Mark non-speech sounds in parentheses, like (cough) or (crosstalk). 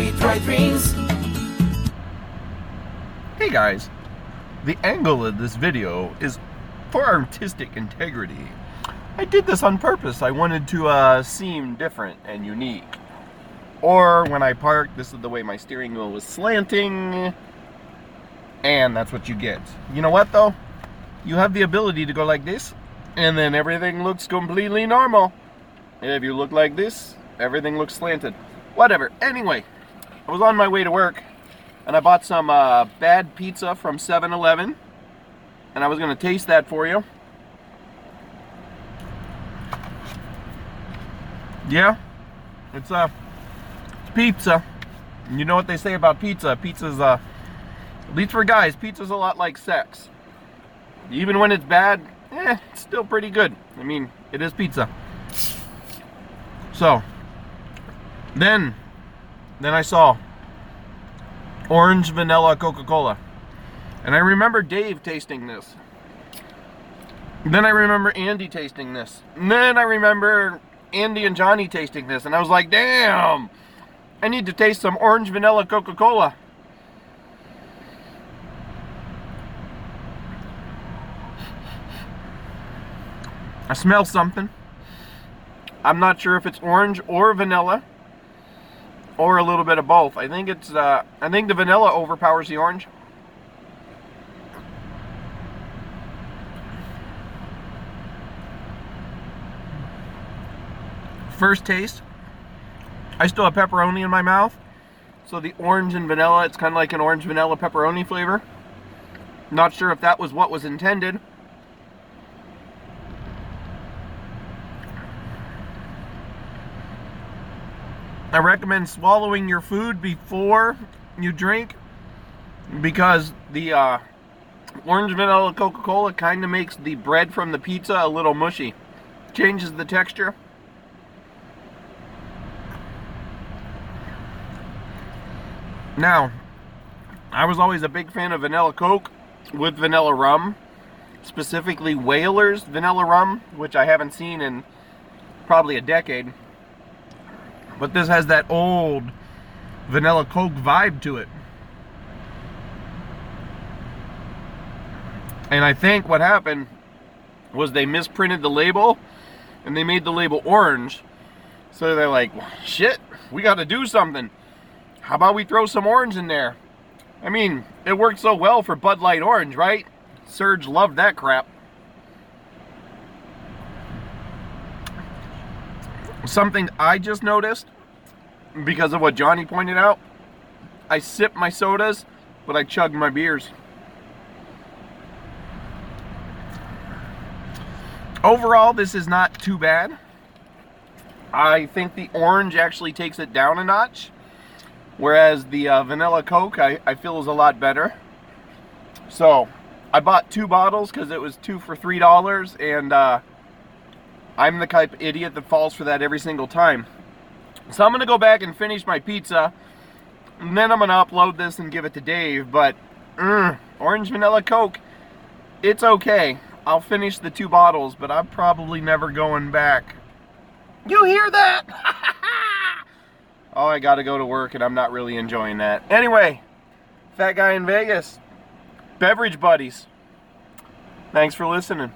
Hey guys, the angle of this video is for artistic integrity. I did this on purpose. I wanted to uh, seem different and unique. Or when I parked, this is the way my steering wheel was slanting. And that's what you get. You know what though? You have the ability to go like this and then everything looks completely normal. If you look like this, everything looks slanted. Whatever. Anyway, I was on my way to work, and I bought some uh, bad pizza from 7-Eleven, and I was going to taste that for you. Yeah, it's uh, pizza. And you know what they say about pizza? Pizza's uh, at least for guys, pizza's a lot like sex. Even when it's bad, eh, it's still pretty good. I mean, it is pizza. So, then, then I saw orange vanilla Coca-Cola. And I remember Dave tasting this. Then I remember Andy tasting this. And then I remember Andy and Johnny tasting this. And I was like, damn, I need to taste some orange vanilla Coca-Cola. I smell something. I'm not sure if it's orange or vanilla or a little bit of both. I think it's uh, I think the vanilla overpowers the orange. First taste, I still have pepperoni in my mouth. So the orange and vanilla, it's kind of like an orange vanilla pepperoni flavor. Not sure if that was what was intended. I recommend swallowing your food before you drink because the uh, orange vanilla Coca-Cola kind of makes the bread from the pizza a little mushy. Changes the texture. Now, I was always a big fan of vanilla Coke with vanilla rum, specifically Whalers vanilla rum, which I haven't seen in probably a decade. But this has that old vanilla Coke vibe to it. And I think what happened was they misprinted the label and they made the label orange. So they're like, shit, we got to do something. How about we throw some orange in there? I mean, it worked so well for Bud Light Orange, right? Surge loved that crap. Something I just noticed because of what Johnny pointed out. I sip my sodas, but I chug my beers. Overall, this is not too bad. I think the orange actually takes it down a notch, whereas the uh, vanilla Coke I, I feel is a lot better. So, I bought two bottles because it was two for three dollars, and uh, I'm the type of idiot that falls for that every single time. So I'm going to go back and finish my pizza, and then I'm going to upload this and give it to Dave, but mm, orange vanilla Coke, it's okay. I'll finish the two bottles, but I'm probably never going back. You hear that? (laughs) oh, I got to go to work, and I'm not really enjoying that. Anyway, fat guy in Vegas, beverage buddies. Thanks for listening.